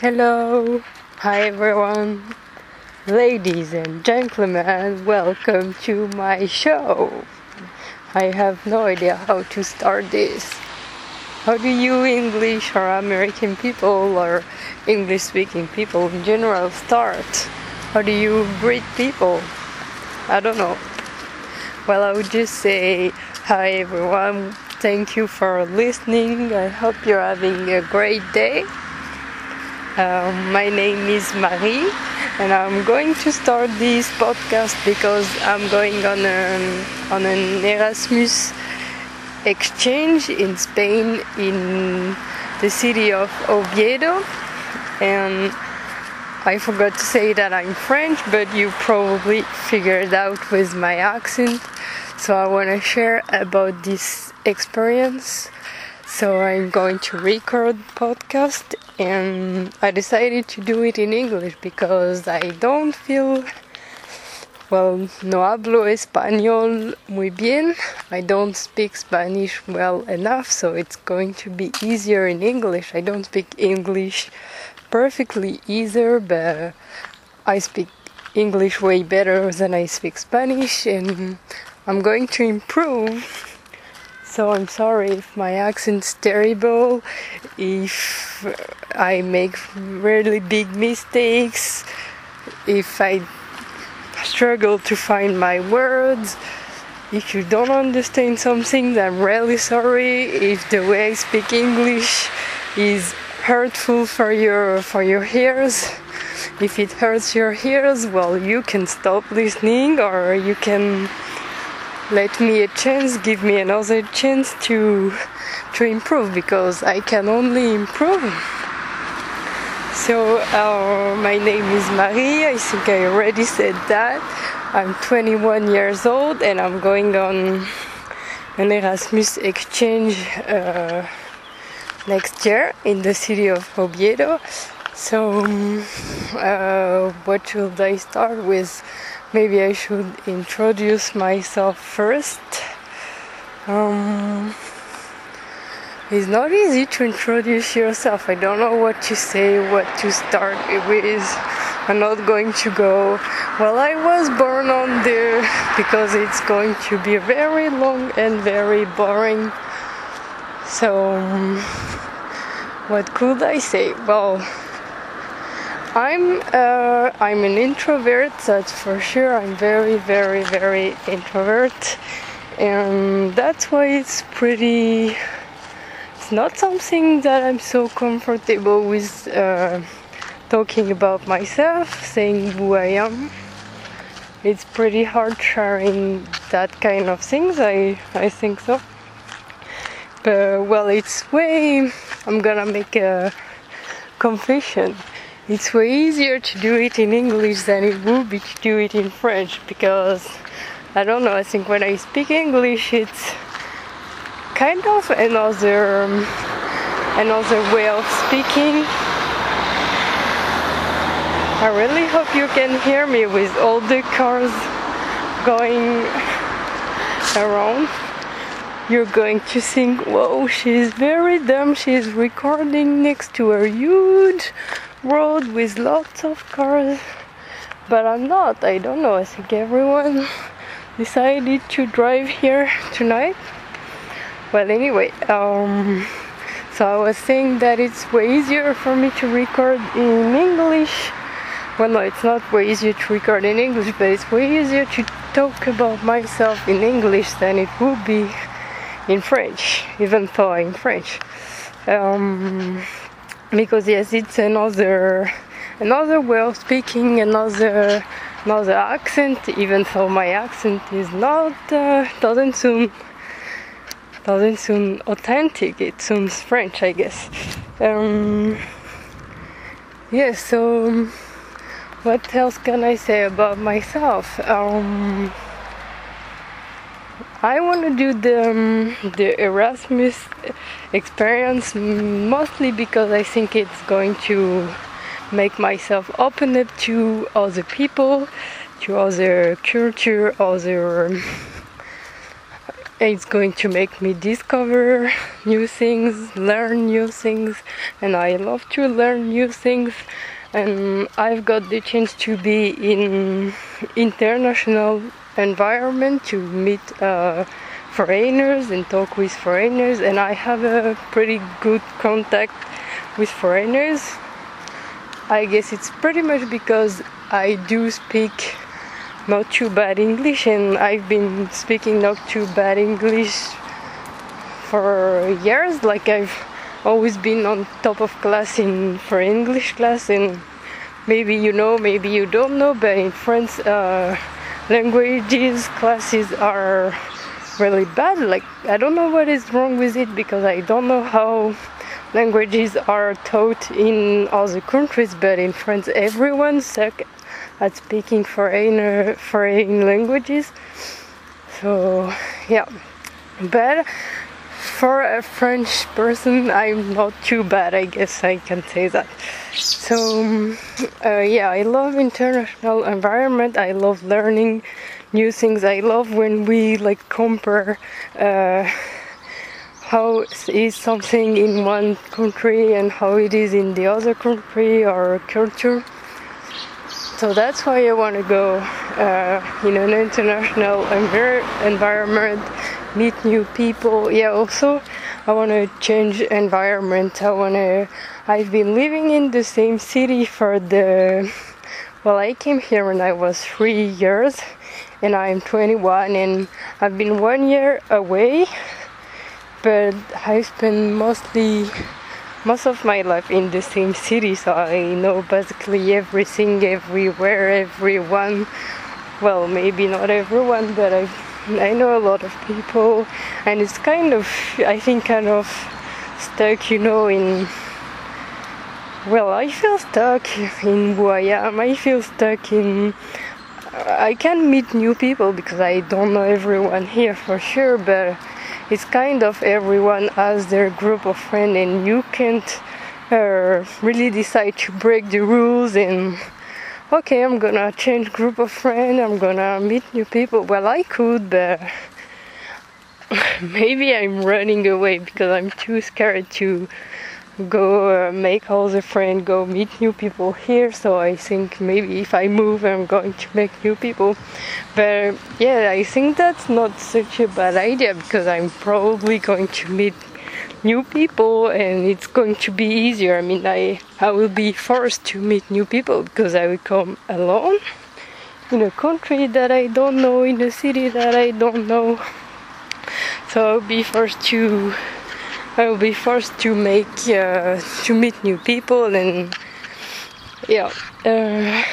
Hello, hi everyone, ladies and gentlemen, welcome to my show. I have no idea how to start this. How do you English or American people or English speaking people in general start? How do you greet people? I don't know. Well, I would just say hi everyone. Thank you for listening. I hope you're having a great day. Um, my name is Marie, and I'm going to start this podcast because I'm going on an on an Erasmus exchange in Spain in the city of Oviedo, and I forgot to say that I'm French, but you probably figured out with my accent. So I want to share about this experience. So I'm going to record podcast and I decided to do it in English because I don't feel well, no hablo español muy bien. I don't speak Spanish well enough, so it's going to be easier in English. I don't speak English perfectly either, but I speak English way better than I speak Spanish, and I'm going to improve. So I'm sorry if my accent's terrible, if I make really big mistakes, if I struggle to find my words. If you don't understand something, I'm really sorry. If the way I speak English is hurtful for your for your ears, if it hurts your ears, well, you can stop listening or you can let me a chance, give me another chance to to improve because I can only improve. So uh, my name is Marie. I think I already said that. I'm 21 years old and I'm going on an Erasmus exchange uh, next year in the city of Oviedo. So um, uh, what should I start with? Maybe I should introduce myself first. Um, it's not easy to introduce yourself. I don't know what to say, what to start with. I'm not going to go, well, I was born on there because it's going to be very long and very boring. So, um, what could I say? Well, I'm uh, I'm an introvert, that's for sure. I'm very, very, very introvert, and that's why it's pretty it's not something that I'm so comfortable with uh, talking about myself, saying who I am. It's pretty hard sharing that kind of things, I, I think so. But well, it's way, I'm gonna make a confession. It's way easier to do it in English than it would be to do it in French because I don't know, I think when I speak English, it's kind of another um, another way of speaking. I really hope you can hear me with all the cars going around. You're going to think, whoa, she's very dumb. She's recording next to a huge road with lots of cars. But I'm not. I don't know. I think everyone decided to drive here tonight well anyway um, so i was saying that it's way easier for me to record in english well no it's not way easier to record in english but it's way easier to talk about myself in english than it would be in french even though i'm french um, because yes it's another another way of speaking another another accent even though my accent is not uh, doesn't sound doesn't sound authentic it sounds french i guess. Um, yeah so what else can i say about myself? Um, i want to do the, um, the erasmus experience mostly because i think it's going to make myself open up to other people to other culture other it's going to make me discover new things, learn new things, and I love to learn new things. And I've got the chance to be in international environment to meet uh, foreigners and talk with foreigners, and I have a pretty good contact with foreigners. I guess it's pretty much because I do speak not too bad English, and I've been speaking not too bad English for years. Like I've always been on top of class in for English class, and maybe you know, maybe you don't know, but in France, uh, languages classes are really bad. Like I don't know what is wrong with it because I don't know how languages are taught in other countries, but in France, everyone sucks at speaking foreign foreign languages. So yeah, but for a French person, I'm not too bad. I guess I can say that. So uh, yeah, I love international environment. I love learning new things. I love when we like compare. Uh, how is something in one country and how it is in the other country or culture so that's why I want to go uh, in an international envir- environment, meet new people. Yeah, also I want to change environment. I want to. I've been living in the same city for the. Well, I came here when I was three years, and I'm 21, and I've been one year away, but I spent mostly most of my life in the same city, so I know basically everything, everywhere, everyone. Well, maybe not everyone, but I, I know a lot of people, and it's kind of, I think, kind of stuck, you know, in. Well, I feel stuck in who I am. I feel stuck in. I can't meet new people because I don't know everyone here for sure, but it's kind of everyone has their group of friends and you can't uh, really decide to break the rules and okay i'm gonna change group of friends i'm gonna meet new people well i could but maybe i'm running away because i'm too scared to go uh, make all the friends, go meet new people here. So I think maybe if I move, I'm going to make new people. But yeah, I think that's not such a bad idea because I'm probably going to meet new people and it's going to be easier. I mean, I I will be forced to meet new people because I will come alone in a country that I don't know, in a city that I don't know. So I'll be forced to I will be forced to make uh, to meet new people and yeah. Uh,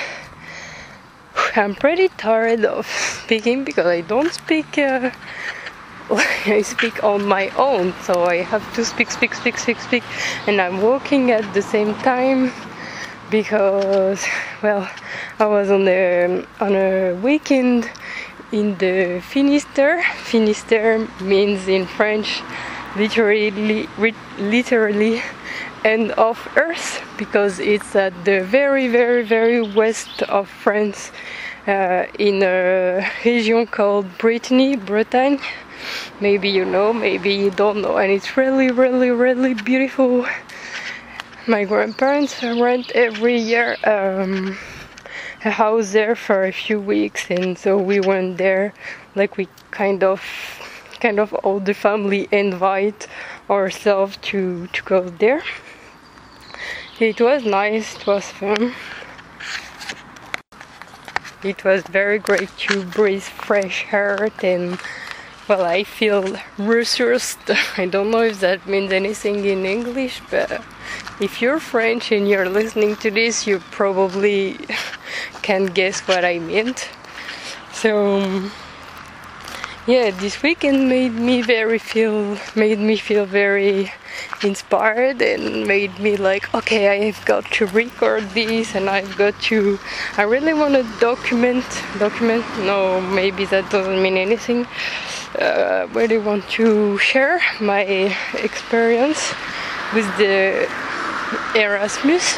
I'm pretty tired of speaking because I don't speak. Uh, I speak on my own, so I have to speak, speak, speak, speak, speak, and I'm working at the same time because, well, I was on a on a weekend in the Finistère. Finistère means in French literally literally end of earth because it's at the very very very west of France uh, in a region called Brittany Bretagne maybe you know maybe you don't know and it's really really really beautiful my grandparents rent every year um, a house there for a few weeks and so we went there like we kind of kind of all the family invite ourselves to to go there. It was nice, it was fun. It was very great to breathe fresh air and well I feel resourced. I don't know if that means anything in English but if you're French and you're listening to this you probably can guess what I meant. So yeah this weekend made me very feel made me feel very inspired and made me like okay i've got to record this and i've got to i really want to document document no maybe that doesn't mean anything uh, really want to share my experience with the erasmus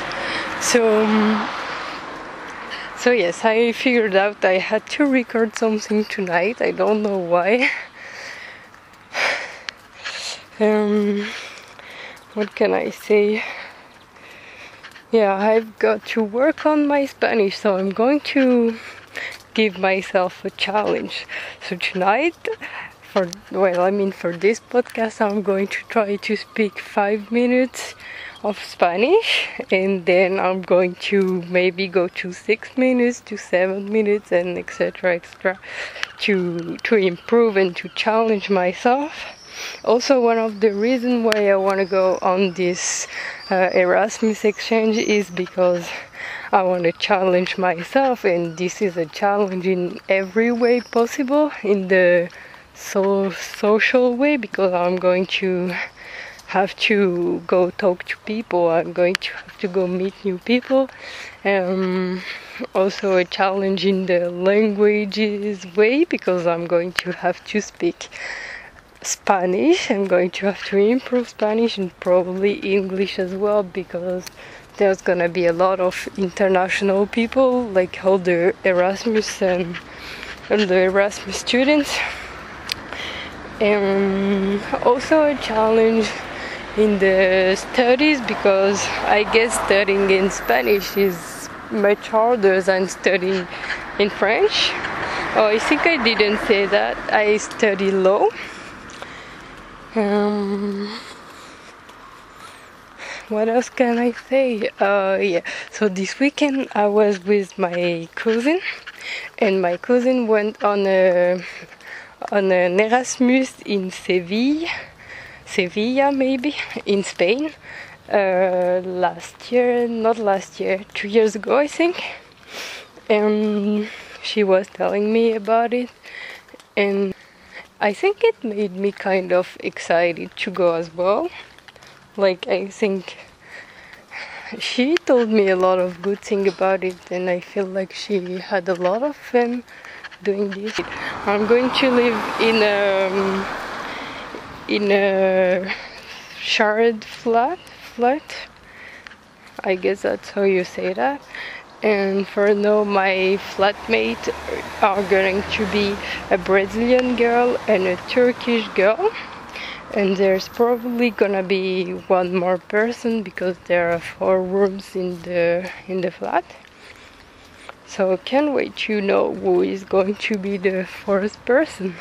so um, so yes, I figured out I had to record something tonight. I don't know why. Um, what can I say? Yeah, I've got to work on my Spanish, so I'm going to give myself a challenge. So tonight, for well, I mean, for this podcast, I'm going to try to speak five minutes of Spanish, and then I'm going to maybe go to six minutes to seven minutes, and etc. etc. to to improve and to challenge myself. Also, one of the reasons why I want to go on this uh, Erasmus exchange is because I want to challenge myself, and this is a challenge in every way possible in the so social way because I'm going to have to go talk to people. I'm going to have to go meet new people. Um, also a challenge in the languages way because I'm going to have to speak Spanish. I'm going to have to improve Spanish and probably English as well because there's gonna be a lot of international people like all the Erasmus and, and the Erasmus students. And also a challenge in the studies because I guess studying in Spanish is much harder than studying in French. Oh, I think I didn't say that. I study law. Um, what else can I say? Uh, yeah. So this weekend I was with my cousin, and my cousin went on a on an Erasmus in Seville, Sevilla maybe in Spain. Uh, last year, not last year, two years ago I think, and she was telling me about it, and I think it made me kind of excited to go as well. Like I think she told me a lot of good thing about it and I feel like she had a lot of fun doing this. I'm going to live in a um, in a shared flat flat. I guess that's how you say that and for now my flatmate are going to be a Brazilian girl and a Turkish girl and there's probably gonna be one more person because there are four rooms in the in the flat. So can't wait to know who is going to be the fourth person.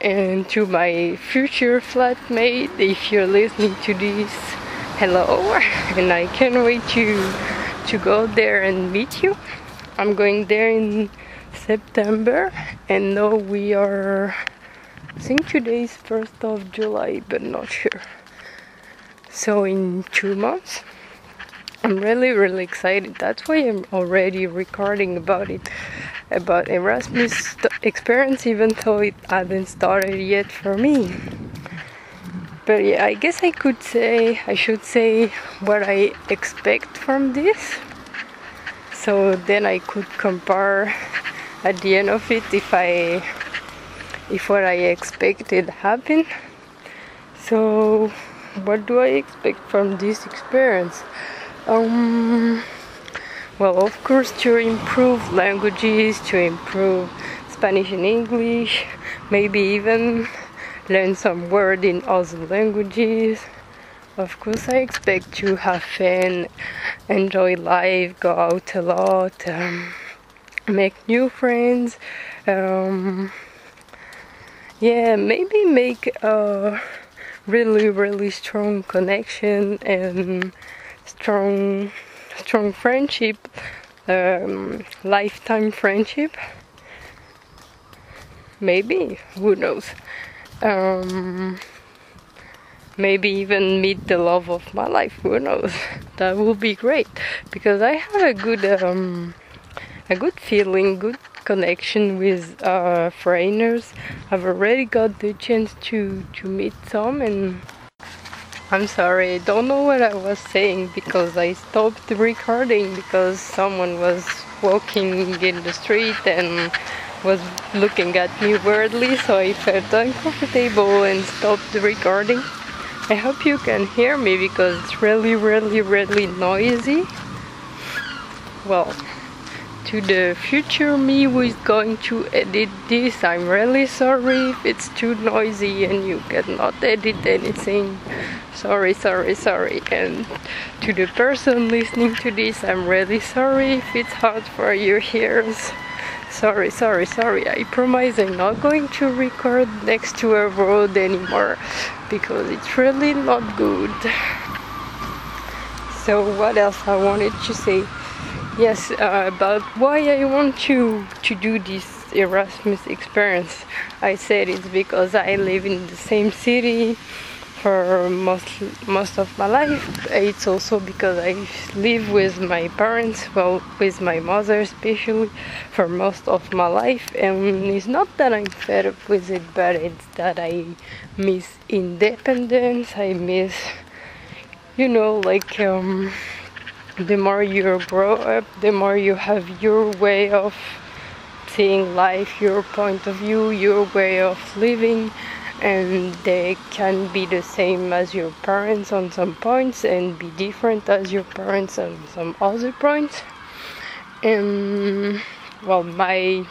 And to my future flatmate if you're listening to this hello. And I can't wait to to go there and meet you. I'm going there in September. And now we are I think today is 1st of July but not sure. So in two months I'm really really excited. That's why I'm already recording about it about Erasmus experience even though it hasn't started yet for me but yeah i guess i could say i should say what i expect from this so then i could compare at the end of it if i if what i expected happened so what do i expect from this experience um well of course to improve languages to improve spanish and english maybe even learn some word in other languages. Of course, I expect to have fun, enjoy life, go out a lot, um, make new friends. Um, yeah, maybe make a really, really strong connection and strong, strong friendship, um, lifetime friendship. Maybe, who knows? um, maybe even meet the love of my life who knows that would be great because i have a good um, a good feeling good connection with uh, foreigners i've already got the chance to to meet some and i'm sorry i don't know what i was saying because i stopped recording because someone was walking in the street and was looking at me weirdly, so I felt uncomfortable and stopped recording. I hope you can hear me because it's really, really, really noisy. Well, to the future me who is going to edit this. I'm really sorry if it's too noisy and you cannot edit anything. Sorry, sorry, sorry. And to the person listening to this, I'm really sorry if it's hard for your ears. Sorry, sorry, sorry. I promise I'm not going to record next to a road anymore because it's really not good. So, what else I wanted to say? Yes, uh, about why I want to to do this Erasmus experience. I said it's because I live in the same city for most most of my life. It's also because I live with my parents, well, with my mother especially, for most of my life. And it's not that I'm fed up with it, but it's that I miss independence. I miss, you know, like um, the more you grow up, the more you have your way of seeing life, your point of view, your way of living and they can be the same as your parents on some points and be different as your parents on some other points. And well my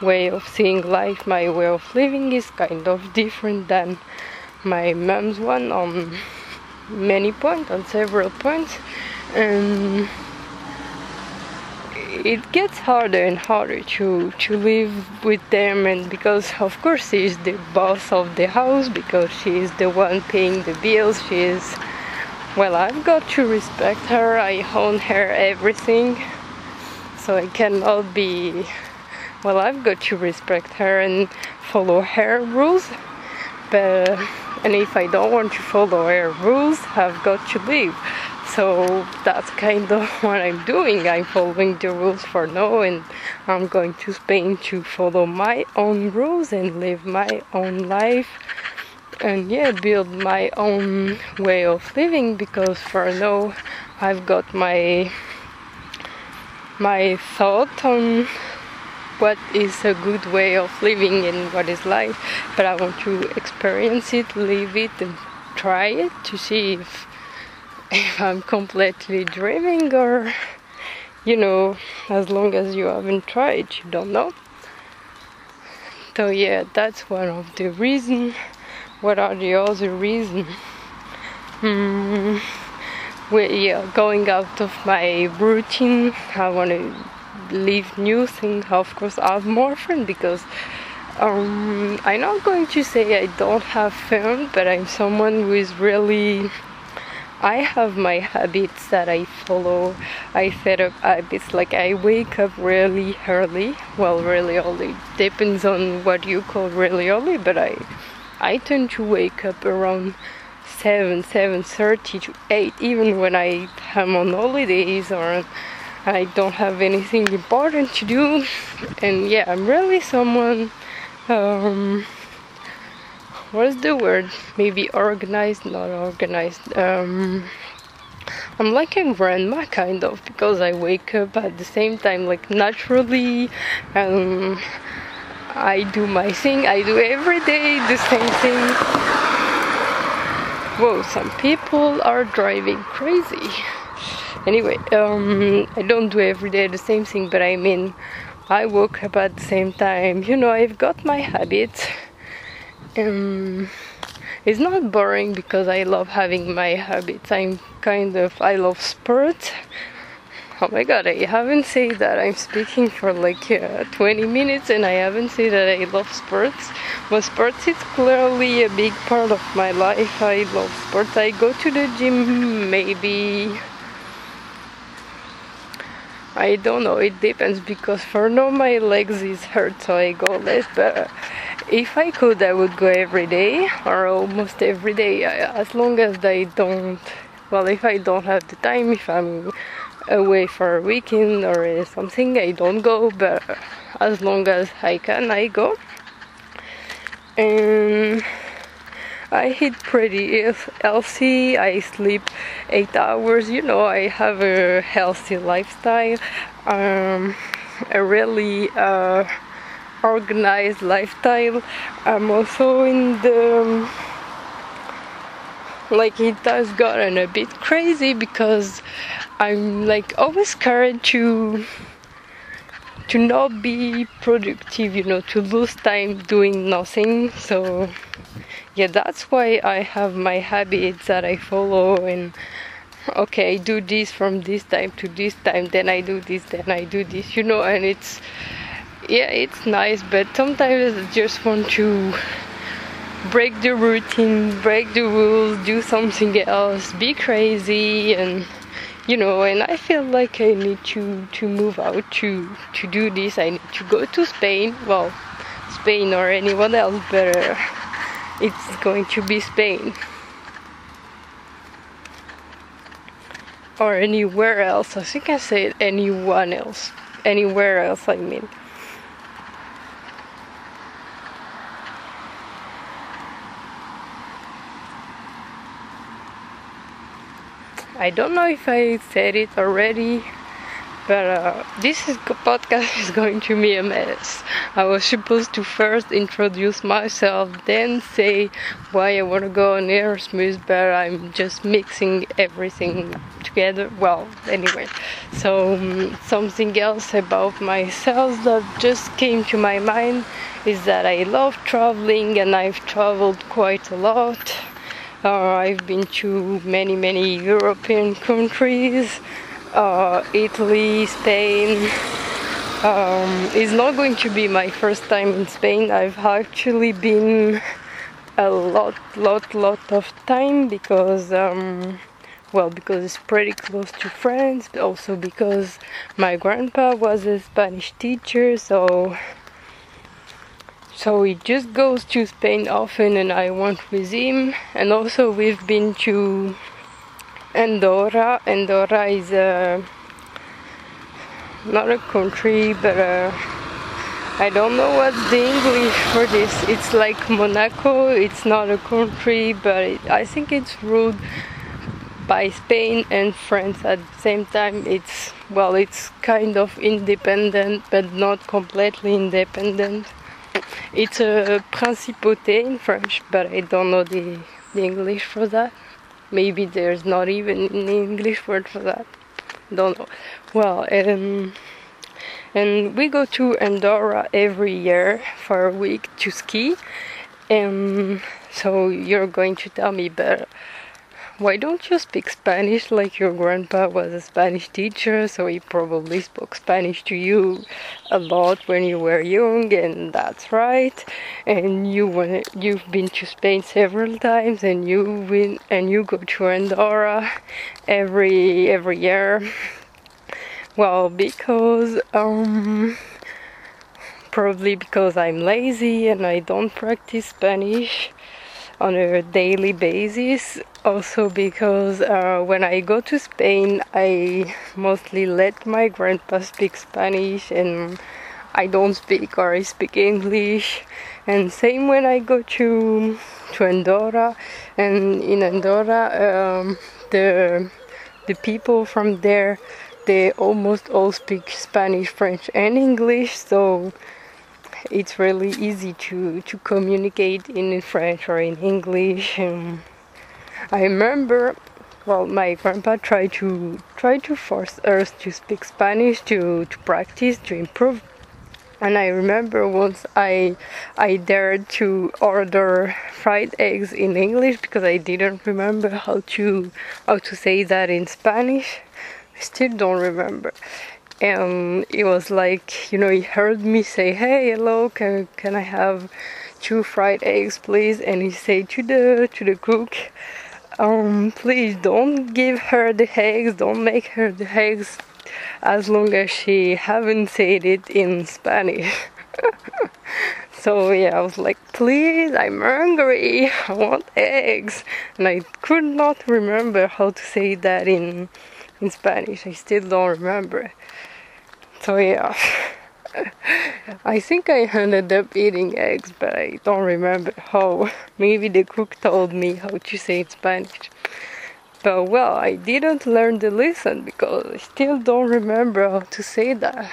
way of seeing life my way of living is kind of different than my mom's one on many points on several points and it gets harder and harder to to live with them and because of course she is the boss of the house because she is the one paying the bills. She is well i've got to respect her. I own her everything. So i cannot be well i've got to respect her and follow her rules. But and if i don't want to follow her rules i've got to leave so that's kind of what I'm doing. I'm following the rules for now, and I'm going to Spain to follow my own rules and live my own life and yeah, build my own way of living because for now I've got my my thought on what is a good way of living and what is life, but I want to experience it, live it, and try it to see if if I'm completely dreaming or you know as long as you haven't tried you don't know. So yeah that's one of the reasons what are the other reasons hmm. We yeah going out of my routine I want to leave new things. Of course I have more fun because um, I'm not going to say I don't have fun but I'm someone who is really I have my habits that I follow. I set up habits like I wake up really early. Well, really early depends on what you call really early, but I I tend to wake up around seven, seven thirty to eight, even when I am on holidays or I don't have anything important to do. And yeah, I'm really someone. Um, what is the word? Maybe organized, not organized. Um, I'm like a grandma kind of because I wake up at the same time, like naturally. Um, I do my thing. I do every day the same thing. Whoa! Some people are driving crazy. Anyway, um, I don't do every day the same thing, but I mean, I woke up at the same time. You know, I've got my habits um, it's not boring because I love having my habits. I'm kind of I love sports. Oh my god, I haven't said that I'm speaking for like uh, 20 minutes and I haven't said that I love sports. But sports is clearly a big part of my life. I love sports. I go to the gym maybe I don't know, it depends because for now my legs is hurt so I go less but if I could I would go every day or almost every day as long as I don't well if I don't have the time if I'm away for a weekend or something I don't go but as long as I can I go and I eat pretty healthy. I sleep eight hours. You know, I have a healthy lifestyle. Um, a really uh, organized lifestyle. I'm also in the um, like it has gotten a bit crazy because I'm like always scared to to not be productive, you know, to lose time doing nothing. So yeah, that's why I have my habits that I follow and okay, I do this from this time to this time, then I do this, then I do this, you know, and it's yeah, it's nice, but sometimes I just want to break the routine, break the rules, do something else, be crazy and you know and I feel like I need to to move out to to do this. I need to go to Spain. Well Spain or anyone else but uh, it's going to be Spain. Or anywhere else. I think I said anyone else. Anywhere else I mean. I don't know if I said it already, but uh, this is, podcast is going to be a mess. I was supposed to first introduce myself, then say why I want to go on Erasmus, but I'm just mixing everything together. Well, anyway, so um, something else about myself that just came to my mind is that I love traveling and I've traveled quite a lot. Uh, I've been to many, many European countries, uh, Italy, Spain. Um, it's not going to be my first time in Spain. I've actually been a lot, lot, lot of time because, um, well, because it's pretty close to France, but also because my grandpa was a Spanish teacher, so so he just goes to Spain often and I went with him and also we've been to Andorra. Andorra is a not a country but a, I don't know what's the English for this it's like Monaco. It's not a country but it, I think it's ruled by Spain and France at the same time. It's well it's kind of independent but not completely independent it's a principauté in French, but I don't know the, the English for that. Maybe there's not even an English word for that. Don't know. Well, um, and we go to Andorra every year for a week to ski. And so you're going to tell me, but why don't you speak Spanish like your grandpa was a Spanish teacher, so he probably spoke Spanish to you a lot when you were young, and that's right. And you went, you've been to Spain several times, and you win, and you go to Andorra every every year. Well, because um, probably because I'm lazy and I don't practice Spanish on a daily basis. Also, because uh, when I go to Spain, I mostly let my grandpa speak Spanish and I don't speak or I speak English. And same when I go to to Andorra, and in Andorra, um, the the people from there they almost all speak Spanish, French, and English. So it's really easy to to communicate in French or in English. Um, I remember, well, my grandpa tried to try to force us to speak Spanish to to practice to improve. And I remember once I I dared to order fried eggs in English because I didn't remember how to how to say that in Spanish. I still don't remember and it was like you know he heard me say hey hello can, can i have two fried eggs please and he said to the to the cook um please don't give her the eggs. Don't make her the eggs as long as she haven't said it in spanish. So yeah i was like please i'm hungry. I want eggs. And i could not remember how to say that in in spanish. I still don't remember. So yeah. I think I ended up eating eggs, but I don't remember how. Maybe the cook told me how to say in Spanish. But well, I didn't learn the lesson because I still don't remember how to say that.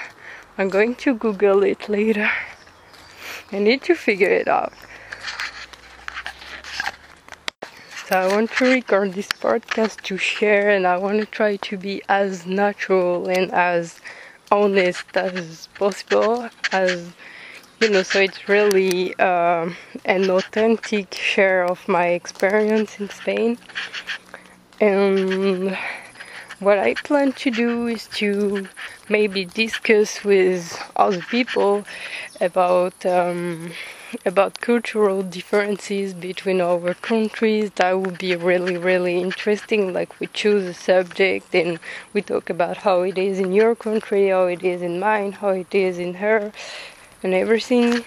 I'm going to Google it later. I need to figure it out. So I want to record this podcast to share and I want to try to be as natural and as honest as possible as you know so it's really um, an authentic share of my experience in spain. And what i plan to do is to maybe discuss with other people about um, about cultural differences between our countries. That would be really really interesting. Like we choose a subject and we talk about how it is in your country how it is in mine how it is in her and everything.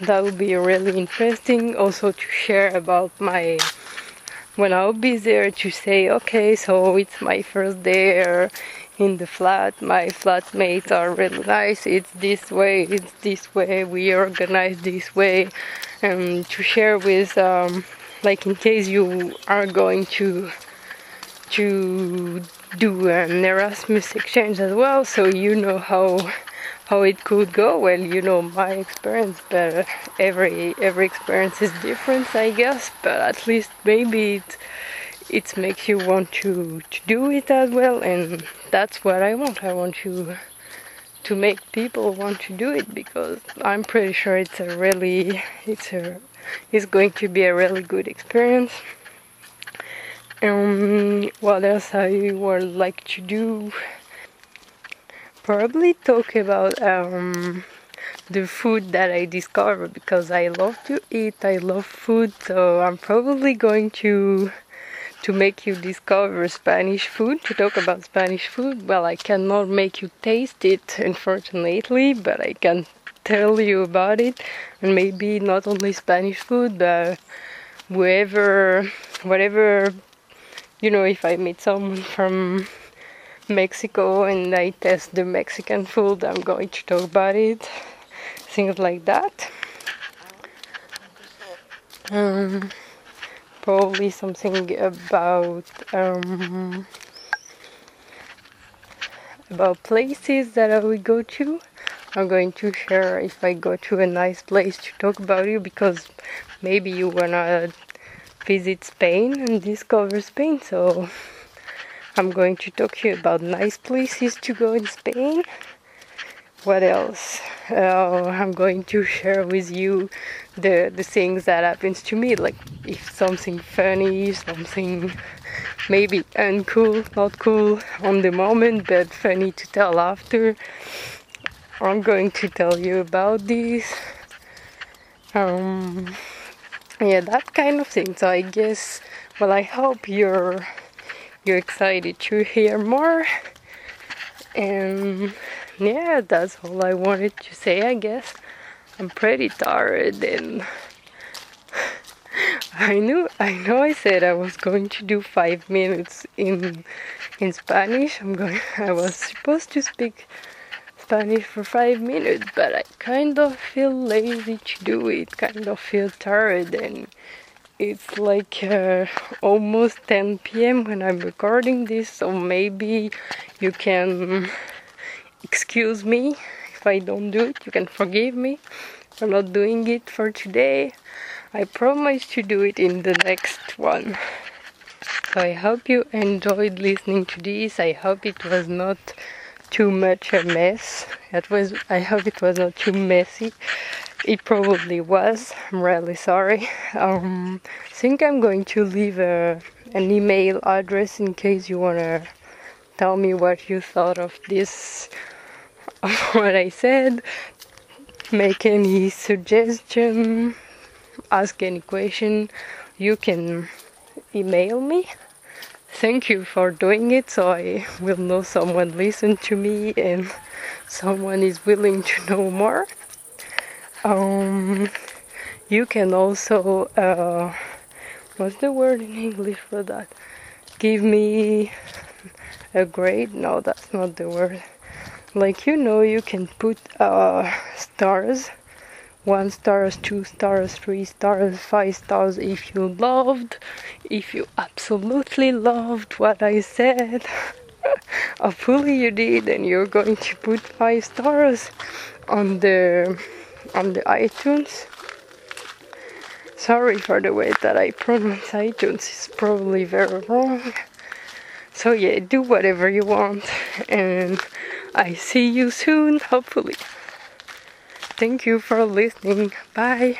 That would be really interesting. Also to share about my when I'll be there to say okay so it's my first day in the flat. My flatmates are really nice. It's this way, it's this way, we organize this way. And to share with, um, like in case you are going to to do an Erasmus exchange as well, so you know how how it could go. Well, you know my experience, but every every experience is different, I guess. But at least maybe it it makes you want to, to do it as well and that's what I want. I want to to make people want to do it because I'm pretty sure it's a really it's a it's going to be a really good experience. Um what else I would like to do probably talk about um the food that I discover because I love to eat, I love food, so I'm probably going to to make you discover Spanish food, to talk about Spanish food. Well, I cannot make you taste it, unfortunately, but I can tell you about it. And maybe not only Spanish food, but wherever, whatever, you know, if I meet someone from Mexico and I test the Mexican food, I'm going to talk about it. Things like that. Um, probably something about um, about places that I will go to. I'm going to share if I go to a nice place to talk about you because maybe you wanna visit Spain and discover Spain. So I'm going to talk to you about nice places to go in Spain. What else? Uh, I'm going to share with you the the things that happens to me like if something funny something maybe uncool not cool on the moment but funny to tell after. I'm going to tell you about this. Um yeah that kind of thing so i guess. Well i hope you're you're excited to hear more. And yeah that's all i wanted to say i guess I'm pretty tired and I knew I know I said I was going to do five minutes in in Spanish. I'm going I was supposed to speak Spanish for five minutes but I kind of feel lazy to do it, kind of feel tired and it's like uh, almost 10 p.m. when I'm recording this so maybe you can excuse me if I don't do it, you can forgive me for not doing it for today. I promise to do it in the next one. So I hope you enjoyed listening to this. I hope it was not too much a mess. It was I hope it was not too messy. It probably was. I'm really sorry. Um, I think I'm going to leave a, an email address in case you wanna tell me what you thought of this what I said, make any suggestion, ask any question, you can email me. Thank you for doing it so I will know someone listen to me and someone is willing to know more. Um, you can also, uh, what's the word in English for that? Give me a grade? No, that's not the word like you know you can put uh, stars. One stars two stars three stars five stars. If you loved if you absolutely loved what i said hopefully you did and you're going to put five stars on the on the itunes. Sorry for the way that i pronounce itunes. It's probably very wrong. So yeah do whatever you want and I see you soon, hopefully. Thank you for listening. Bye.